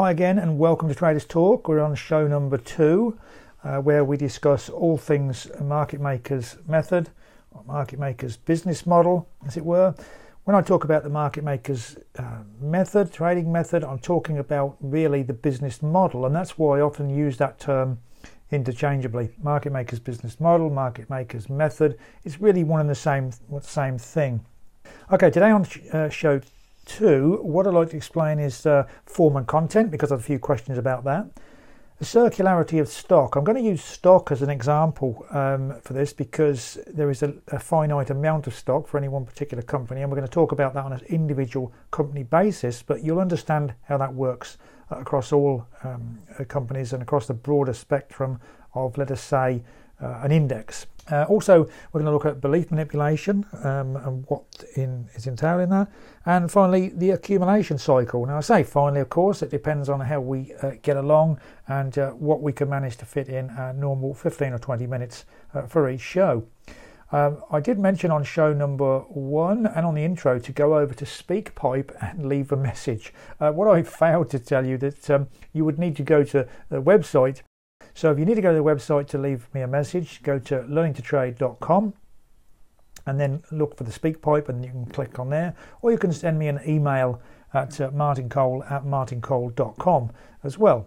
hi again, and welcome to Traders Talk. We're on show number two, uh, where we discuss all things market makers method, market makers business model, as it were. When I talk about the market makers uh, method, trading method, I'm talking about really the business model, and that's why I often use that term interchangeably. Market makers business model, market makers method. It's really one and the same, same thing. Okay, today on uh, show two, what I'd like to explain is uh, form and content because I have a few questions about that. The circularity of stock. I'm going to use stock as an example um, for this because there is a, a, finite amount of stock for any one particular company, and we're going to talk about that on an individual company basis. But you'll understand how that works across all um, companies and across the broader spectrum of, let us say, uh, an index. Uh, also, we're going to look at belief manipulation um, and what in, is entailed in that. And finally, the accumulation cycle. Now, I say finally, of course, it depends on how we uh, get along and uh, what we can manage to fit in a normal 15 or 20 minutes uh, for each show. Um, I did mention on show number one and on the intro to go over to SpeakPipe and leave a message. Uh, what I failed to tell you that um, you would need to go to the website so if you need to go to the website to leave me a message, go to learningtotrade.com and then look for the SpeakPipe and you can click on there. Or you can send me an email at uh, martincole at martincole.com as well.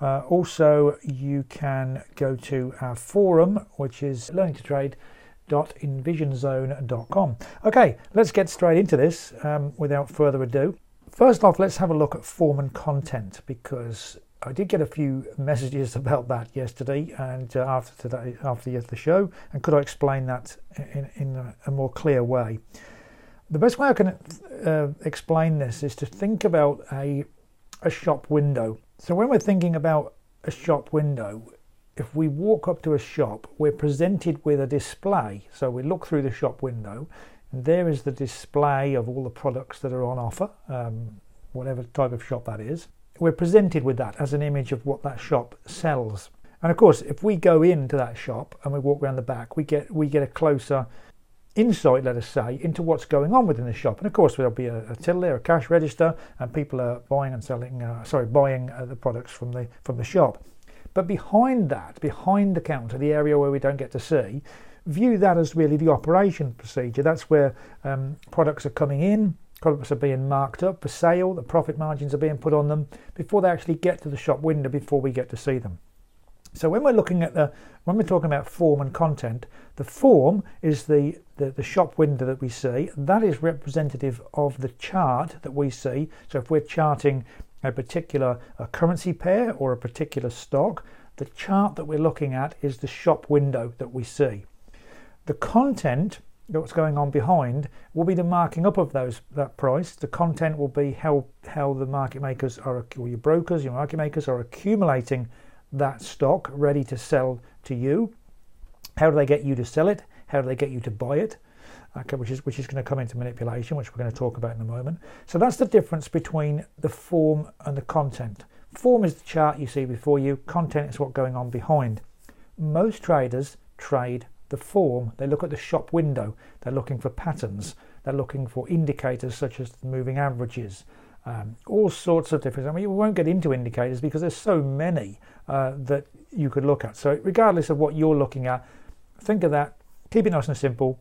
Uh, also, you can go to our forum, which is learningtotrade.envisionzone.com. Okay, let's get straight into this um, without further ado. First off, let's have a look at form and content because I did get a few messages about that yesterday and uh, after today, after the, show, and could I explain that in, in a, a more clear way? The best way I can uh, explain this is to think about a a shop window. So when we're thinking about a shop window, if we walk up to a shop, we're presented with a display. So we look through the shop window, and there is the display of all the products that are on offer, um, whatever type of shop that is we're presented with that as an image of what that shop sells. And of course, if we go into that shop and we walk around the back, we get we get a closer insight, let us say, into what's going on within the shop. And of course, there'll be a, a till there, a cash register, and people are buying and selling, uh, sorry, buying uh, the products from the from the shop. But behind that, behind the counter, the area where we don't get to see, view that as really the operation procedure. That's where um, products are coming in, products are being marked up for sale, the profit margins are being put on them before they actually get to the shop window before we get to see them. So when we're looking at the when we're talking about form and content, the form is the, the, the shop window that we see. That is representative of the chart that we see. So if we're charting a particular a currency pair or a particular stock, the chart that we're looking at is the shop window that we see. The content what's going on behind will be the marking up of those that price. The content will be how how the market makers are or your brokers, your market makers are accumulating that stock ready to sell to you. How do they get you to sell it? How do they get you to buy it? Okay, which is which is going to come into manipulation, which we're going to talk about in a moment. So that's the difference between the form and the content. Form is the chart you see before you. Content is what's going on behind. Most traders trade the form, they look at the shop window, they're looking for patterns, they're looking for indicators such as moving averages, um, all sorts of different. I mean, we won't get into indicators because there's so many uh, that you could look at. So, regardless of what you're looking at, think of that, keep it nice and simple.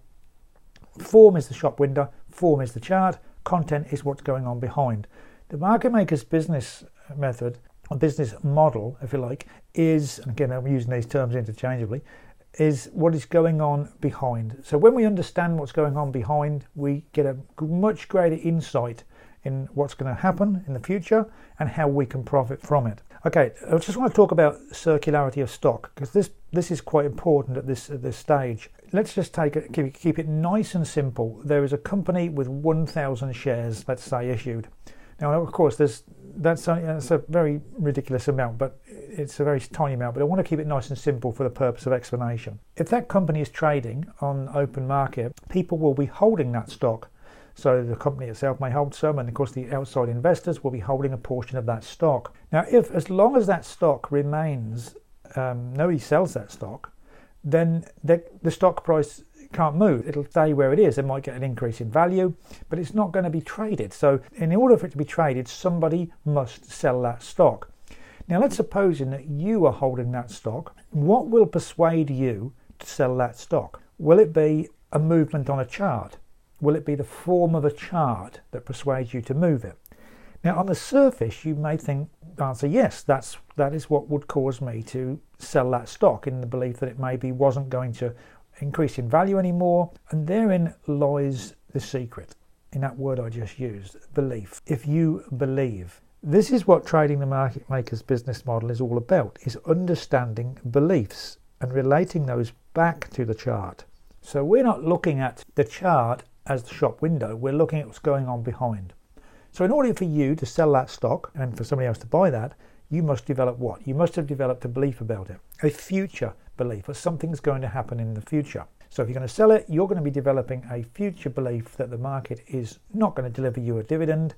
Form is the shop window, form is the chart, content is what's going on behind. The market maker's business method, or business model, if you like, is, again, I'm using these terms interchangeably, is what is going on behind. So when we understand what's going on behind, we get a much greater insight in what's going to happen in the future and how we can profit from it. Okay, I just want to talk about circularity of stock because this this is quite important at this at this stage. Let's just take it keep, keep it nice and simple. There is a company with 1,000 shares, let's say, issued. Now, of course, there's that's that's a very ridiculous amount, but it's a very tiny amount, but I want to keep it nice and simple for the purpose of explanation. If that company is trading on open market, people will be holding that stock. So the company itself may hold some, and of course the outside investors will be holding a portion of that stock. Now, if as long as that stock remains, um, nobody sells that stock, then the, the stock price can't move. It'll stay where it is. It might get an increase in value, but it's not going to be traded. So, in order for it to be traded, somebody must sell that stock. Now, let's suppose that you are holding that stock. What will persuade you to sell that stock? Will it be a movement on a chart? Will it be the form of a chart that persuades you to move it? Now, on the surface, you may think, answer yes, that's that is what would cause me to sell that stock in the belief that it maybe wasn't going to increase in value anymore. And therein lies the secret in that word I just used, belief. If you believe, this is what trading the market maker's business model is all about, is understanding beliefs and relating those back to the chart. So we're not looking at the chart as the shop window, we're looking at what's going on behind. So in order for you to sell that stock and for somebody else to buy that, you must develop what? You must have developed a belief about it, a future belief that something's going to happen in the future. So if you're going to sell it, you're going to be developing a future belief that the market is not going to deliver you a dividend.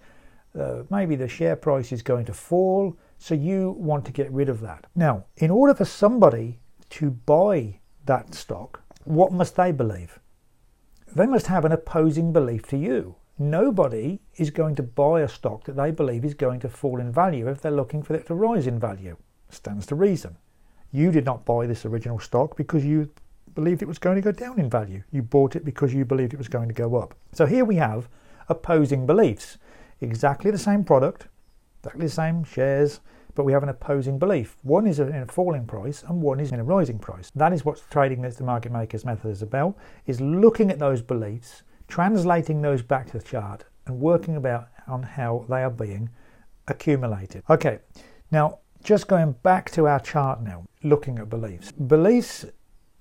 Uh, maybe the share price is going to fall. So you want to get rid of that. Now, in order for somebody to buy that stock, what must they believe? They must have an opposing belief to you nobody is going to buy a stock that they believe is going to fall in value if they're looking for it to rise in value. Stands to reason. You did not buy this original stock because you believed it was going to go down in value. You bought it because you believed it was going to go up. So here we have opposing beliefs. Exactly the same product, exactly the same shares, but we have an opposing belief. One is in a falling price and one is in a rising price. That is what trading the market maker's method is about, is looking at those beliefs translating those back to the chart and working about on how they are being accumulated. Okay, now just going back to our chart now, looking at beliefs. Beliefs,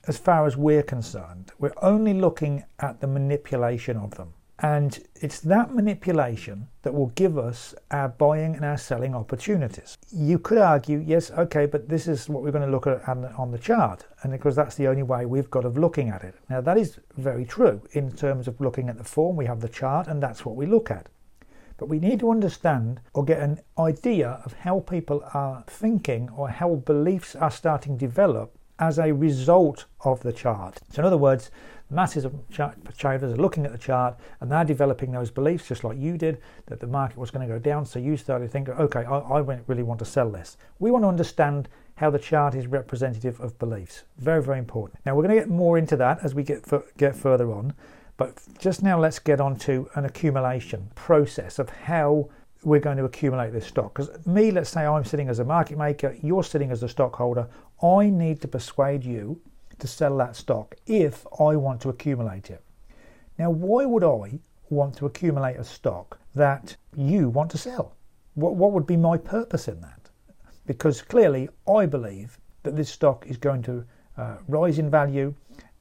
as far as we're concerned, we're only looking at the manipulation of them. And it's that manipulation that will give us our buying and our selling opportunities. You could argue, yes, okay, but this is what we're going to look at on the chart, and because that's the only way we've got of looking at it. Now, that is very true in terms of looking at the form. We have the chart, and that's what we look at. But we need to understand or get an idea of how people are thinking or how beliefs are starting to develop as a result of the chart. So, in other words, masses of traders are looking at the chart and they're developing those beliefs just like you did that the market was going to go down. So you started thinking, okay, I, I really want to sell this. We want to understand how the chart is representative of beliefs. Very, very important. Now we're going to get more into that as we get get further on, but just now let's get on to an accumulation process of how we're going to accumulate this stock. Because me, let's say I'm sitting as a market maker, you're sitting as a stockholder. I need to persuade you to sell that stock if I want to accumulate it. Now, why would I want to accumulate a stock that you want to sell? What, what would be my purpose in that? Because clearly, I believe that this stock is going to uh, rise in value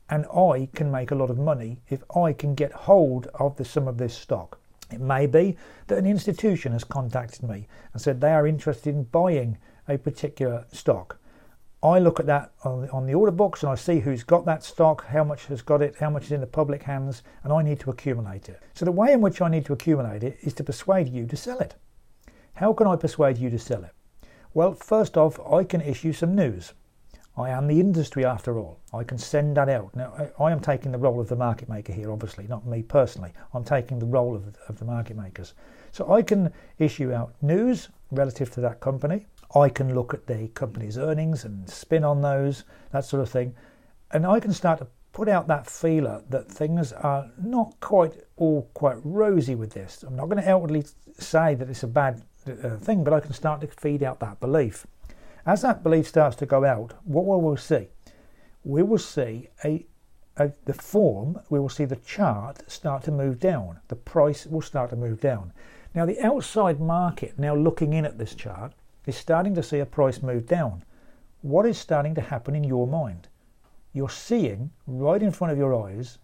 and I can make a lot of money if I can get hold of the, sum of this stock. It may be that an institution has contacted me and said they are interested in buying a particular stock. I look at that on the, order books and I see who's got that stock, how much has got it, how much is in the public hands, and I need to accumulate it. So the way in which I need to accumulate it is to persuade you to sell it. How can I persuade you to sell it? Well, first off, I can issue some news. I am the industry after all. I can send that out. Now, I, I am taking the role of the market maker here, obviously, not me personally. I'm taking the role of, of the market makers. So I can issue out news relative to that company. I can look at the company's earnings and spin on those, that sort of thing. And I can start to put out that feeler that things are not quite all quite rosy with this. I'm not going to outwardly say that it's a bad uh, thing, but I can start to feed out that belief. As that belief starts to go out, what will we see? We will see a, a, the form, we will see the chart start to move down. The price will start to move down. Now, the outside market, now looking in at this chart, is starting to see a price move down. What is starting to happen in your mind? You're seeing right in front of your eyes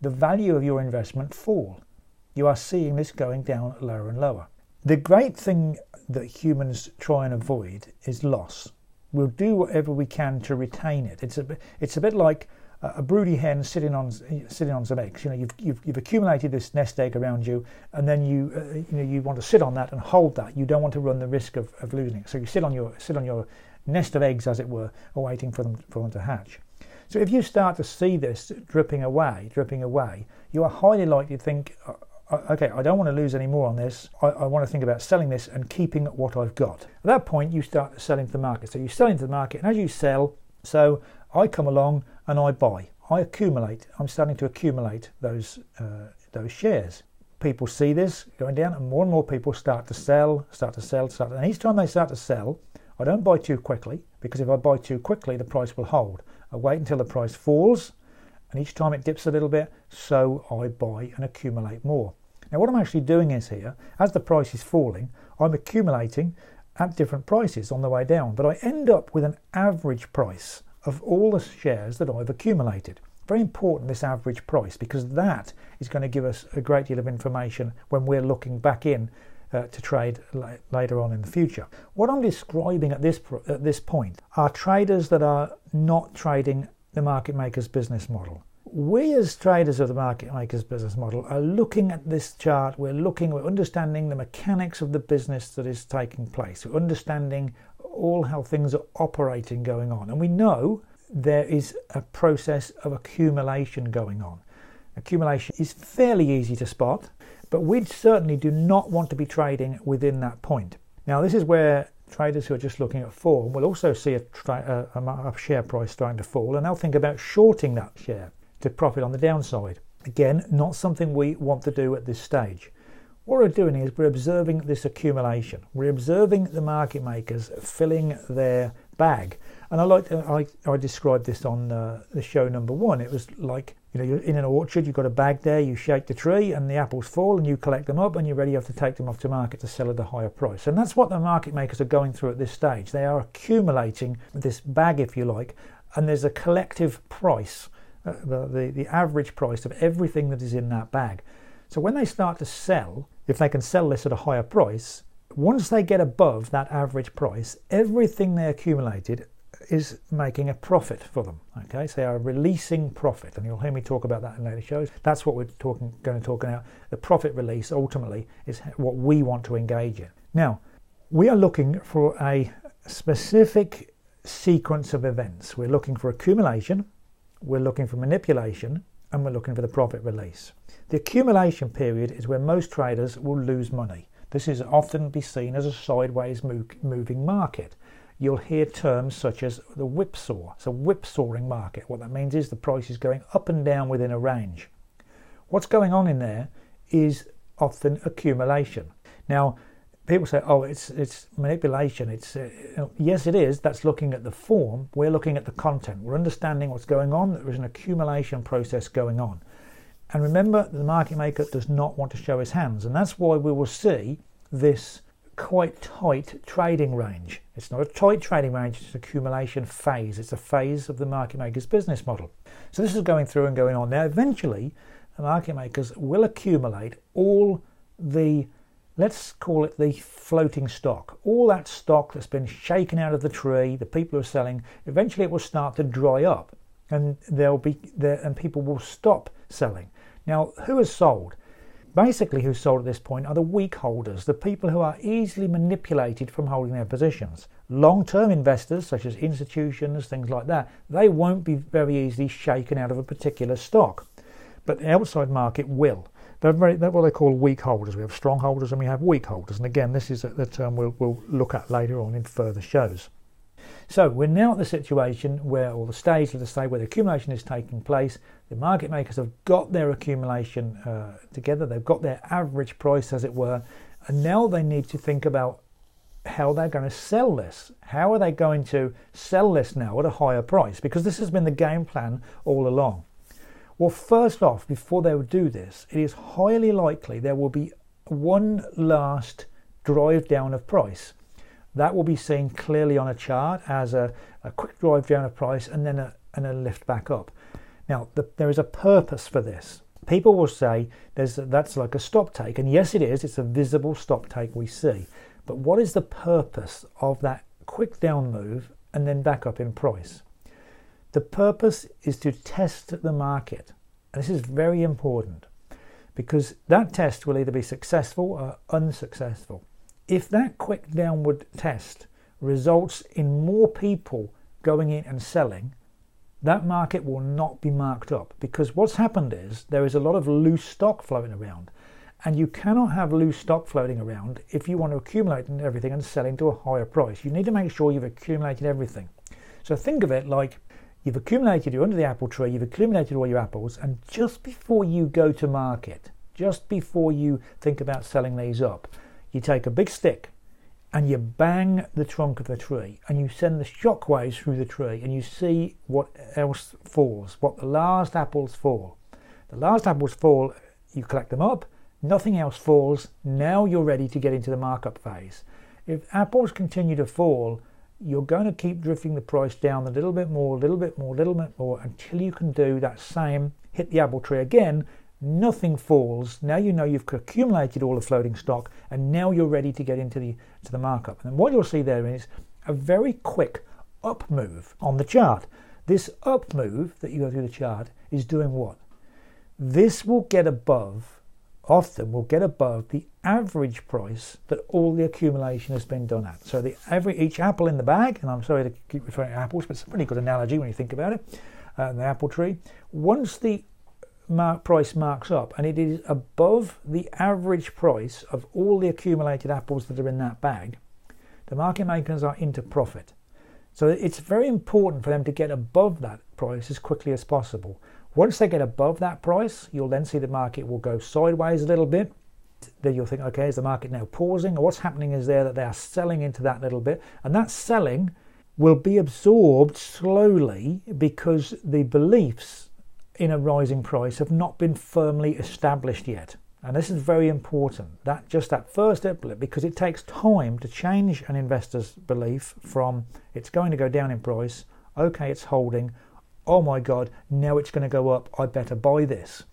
the value of your investment fall. You are seeing this going down lower and lower. The great thing that humans try and avoid is loss. We'll do whatever we can to retain it. It's a bit, it's a bit like a broody hen sitting on sitting on some eggs. You know, you've, you've, you've accumulated this nest egg around you, and then you uh, you know you want to sit on that and hold that. You don't want to run the risk of, of losing it. So you sit on your sit on your nest of eggs, as it were, waiting for them for them to hatch. So if you start to see this dripping away, dripping away, you are highly likely to think, uh, okay, I don't want to lose any more on this. I, I, want to think about selling this and keeping what I've got. At that point, you start selling to the market. So you sell into the market, and as you sell, so I come along and I buy. I accumulate. I'm starting to accumulate those uh, those shares. People see this going down, and more and more people start to sell, start to sell, start. To, and each time they start to sell, I don't buy too quickly because if I buy too quickly, the price will hold. I wait until the price falls, and each time it dips a little bit, so I buy and accumulate more. Now, what I'm actually doing is here, as the price is falling, I'm accumulating at different prices on the way down, but I end up with an average price of all the shares that I've accumulated. Very important, this average price, because that is going to give us a great deal of information when we're looking back in uh, to trade later on in the future. What I'm describing at this at this point are traders that are not trading the market maker's business model. We as traders of the market maker's business model are looking at this chart, we're looking, we're understanding the mechanics of the business that is taking place. We're understanding all how things are operating going on. And we know there is a process of accumulation going on. Accumulation is fairly easy to spot but we certainly do not want to be trading within that point. Now, this is where traders who are just looking at form will also see a, a, a, share price starting to fall and they'll think about shorting that share to profit on the downside. Again, not something we want to do at this stage. What we're doing is we're observing this accumulation. We're observing the market makers filling their bag. And I like I, I described this on uh, the show number one. It was like you know, you're in an orchard, you've got a bag there, you shake the tree and the apples fall and you collect them up and you're ready to have to take them off to market to sell at a higher price. And that's what the market makers are going through at this stage. They are accumulating this bag, if you like, and there's a collective price, Uh, the, the, the average price of everything that is in that bag. So when they start to sell, if they can sell this at a higher price, once they get above that average price, everything they accumulated is making a profit for them. Okay, so they are releasing profit, and you'll hear me talk about that in later shows. That's what we're talking, going to talk about. The profit release ultimately is what we want to engage in. Now, we are looking for a specific sequence of events. We're looking for accumulation, we're looking for manipulation, and we're looking for the profit release. The accumulation period is where most traders will lose money. This is often be seen as a sideways moving market you'll hear terms such as the whipsaw. It's a whipsawing market. What that means is the price is going up and down within a range. What's going on in there is often accumulation. Now, people say, "Oh, it's it's manipulation." It's uh, yes, it is. That's looking at the form. We're looking at the content. We're understanding what's going on. There is an accumulation process going on. And remember, the market maker does not want to show his hands, and that's why we will see this quite tight trading range. It's not a tight trading range, it's an accumulation phase. It's a phase of the market maker's business model. So this is going through and going on. Now, eventually, the market makers will accumulate all the, let's call it the floating stock, all that stock that's been shaken out of the tree, the people who are selling, eventually it will start to dry up and there'll be there and people will stop selling. Now, who has sold? Basically, who sold at this point are the weak holders, the people who are easily manipulated from holding their positions. Long term investors, such as institutions, things like that, they won't be very easily shaken out of a particular stock. But the outside market will. They're, very, they're what they call weak holders. We have strong holders and we have weak holders. And again, this is the term we'll, we'll look at later on in further shows. So we're now at the situation where, or the stage, let us say, where the accumulation is taking place. The market makers have got their accumulation uh, together, they've got their average price, as it were, and now they need to think about how they're going to sell this. How are they going to sell this now at a higher price? Because this has been the game plan all along. Well, first off, before they would do this, it is highly likely there will be one last drive down of price. That will be seen clearly on a chart as a, a quick drive down of price and then a, and a lift back up. Now, the, there is a purpose for this. People will say there's that's like a stop take, and yes, it is. It's a visible stop take we see. But what is the purpose of that quick down move and then back up in price? The purpose is to test the market. And this is very important because that test will either be successful or unsuccessful. If that quick downward test results in more people going in and selling, that market will not be marked up because what's happened is there is a lot of loose stock floating around. And you cannot have loose stock floating around if you want to accumulate everything and sell into a higher price. You need to make sure you've accumulated everything. So think of it like you've accumulated, you're under the apple tree, you've accumulated all your apples, and just before you go to market, just before you think about selling these up, you take a big stick and you bang the trunk of the tree and you send the shock waves through the tree and you see what else falls, what the last apples fall. The last apples fall, you collect them up, nothing else falls, now you're ready to get into the markup phase. If apples continue to fall, you're going to keep drifting the price down a little bit more, a little bit more, a little bit more until you can do that same hit the apple tree again nothing falls. Now you know you've accumulated all the floating stock and now you're ready to get into the to the markup. And what you'll see there is a very quick up move on the chart. This up move that you go through the chart is doing what? This will get above, often will get above the average price that all the accumulation has been done at. So the every each apple in the bag, and I'm sorry to keep referring to apples, but it's a pretty good analogy when you think about it, uh, the apple tree. Once the mark price marks up and it is above the average price of all the accumulated apples that are in that bag, the market makers are into profit. So it's very important for them to get above that price as quickly as possible. Once they get above that price, you'll then see the market will go sideways a little bit. Then you'll think, okay, is the market now pausing? Or what's happening is there that they are selling into that little bit. And that selling will be absorbed slowly because the beliefs in a rising price have not been firmly established yet. And this is very important. That just that first blip, because it takes time to change an investor's belief from it's going to go down in price, okay, it's holding, oh my god, now it's going to go up, I better buy this.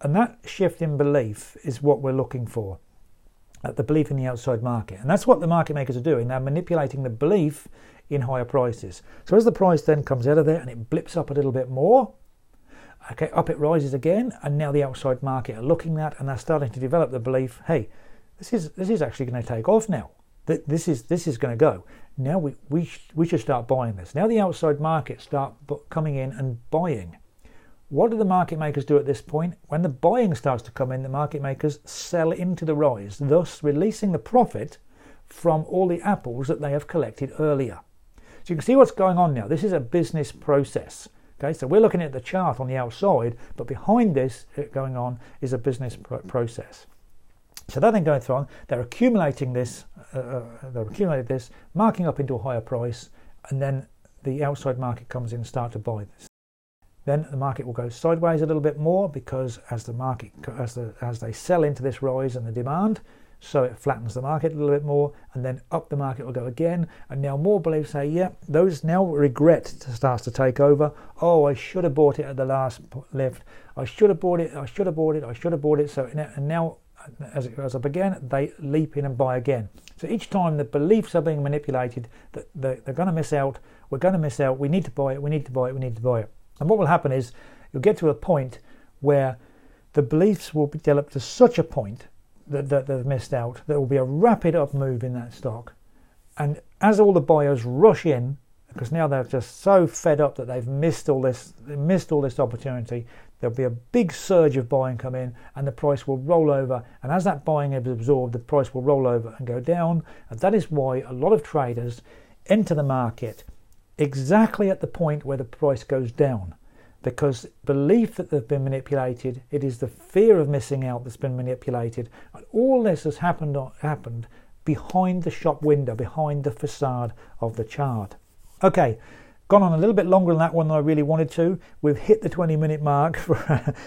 And that shift in belief is what we're looking for. At the belief in the outside market. And that's what the market makers are doing. They're manipulating the belief in higher prices. So as the price then comes out of there and it blips up a little bit more, Okay, up it rises again, and now the outside market are looking at and they're starting to develop the belief, hey, this is this is actually going to take off now. This is this is going to go. Now we we we should start buying this. Now the outside market start coming in and buying. What do the market makers do at this point? When the buying starts to come in, the market makers sell into the rise, thus releasing the profit from all the apples that they have collected earlier. So you can see what's going on now. This is a business process. Okay, so we're looking at the chart on the outside, but behind this uh, going on is a business process. So that then going through on, they're accumulating this, uh, uh, they're accumulating this, marking up into a higher price, and then the outside market comes in and start to buy this. Then the market will go sideways a little bit more because as the market as the as they sell into this rise and the demand, so it flattens the market a little bit more and then up the market will go again. And now more beliefs say yeah those now regret starts to take over. Oh i should have bought it at the last lift. I should have bought it i should have bought it i should have bought it. So and now as it goes up again they leap in and buy again so each time the beliefs are being manipulated that they're, they're going to miss out we're going to miss out we need to buy it we need to buy it we need to buy it and what will happen is you'll get to a point where the beliefs will be developed to such a point that, that they've missed out. There will be a rapid up move in that stock. And as all the buyers rush in, because now they're just so fed up that they've missed all this, missed all this opportunity, there'll be a big surge of buying come in, and the price will roll over. And as that buying is absorbed, the price will roll over and go down. And that is why a lot of traders enter the market exactly at the point where the price goes down because belief that they've been manipulated, it is the fear of missing out that's been manipulated, and all this has happened happened behind the shop window, behind the facade of the chart. Okay, gone on a little bit longer than that one than I really wanted to. We've hit the 20 minute mark for,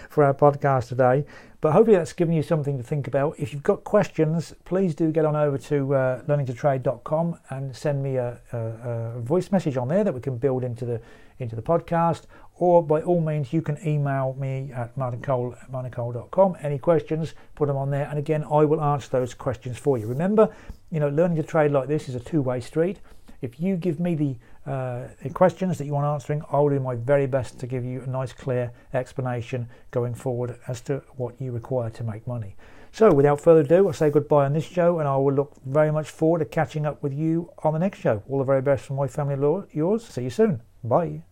for our podcast today, but hopefully that's given you something to think about. If you've got questions, please do get on over to uh, learningtotrade.com and send me a, a, a voice message on there that we can build into the into the podcast, or by all means, you can email me at martincole at martincole.com. Any questions, put them on there, and again, I will answer those questions for you. Remember, you know, learning to trade like this is a two-way street. If you give me the, uh, questions that you want answering, I will do my very best to give you a nice, clear explanation going forward as to what you require to make money. So, without further ado, I'll say goodbye on this show, and I will look very much forward to catching up with you on the next show. All the very best from my family yours. See you soon. Bye.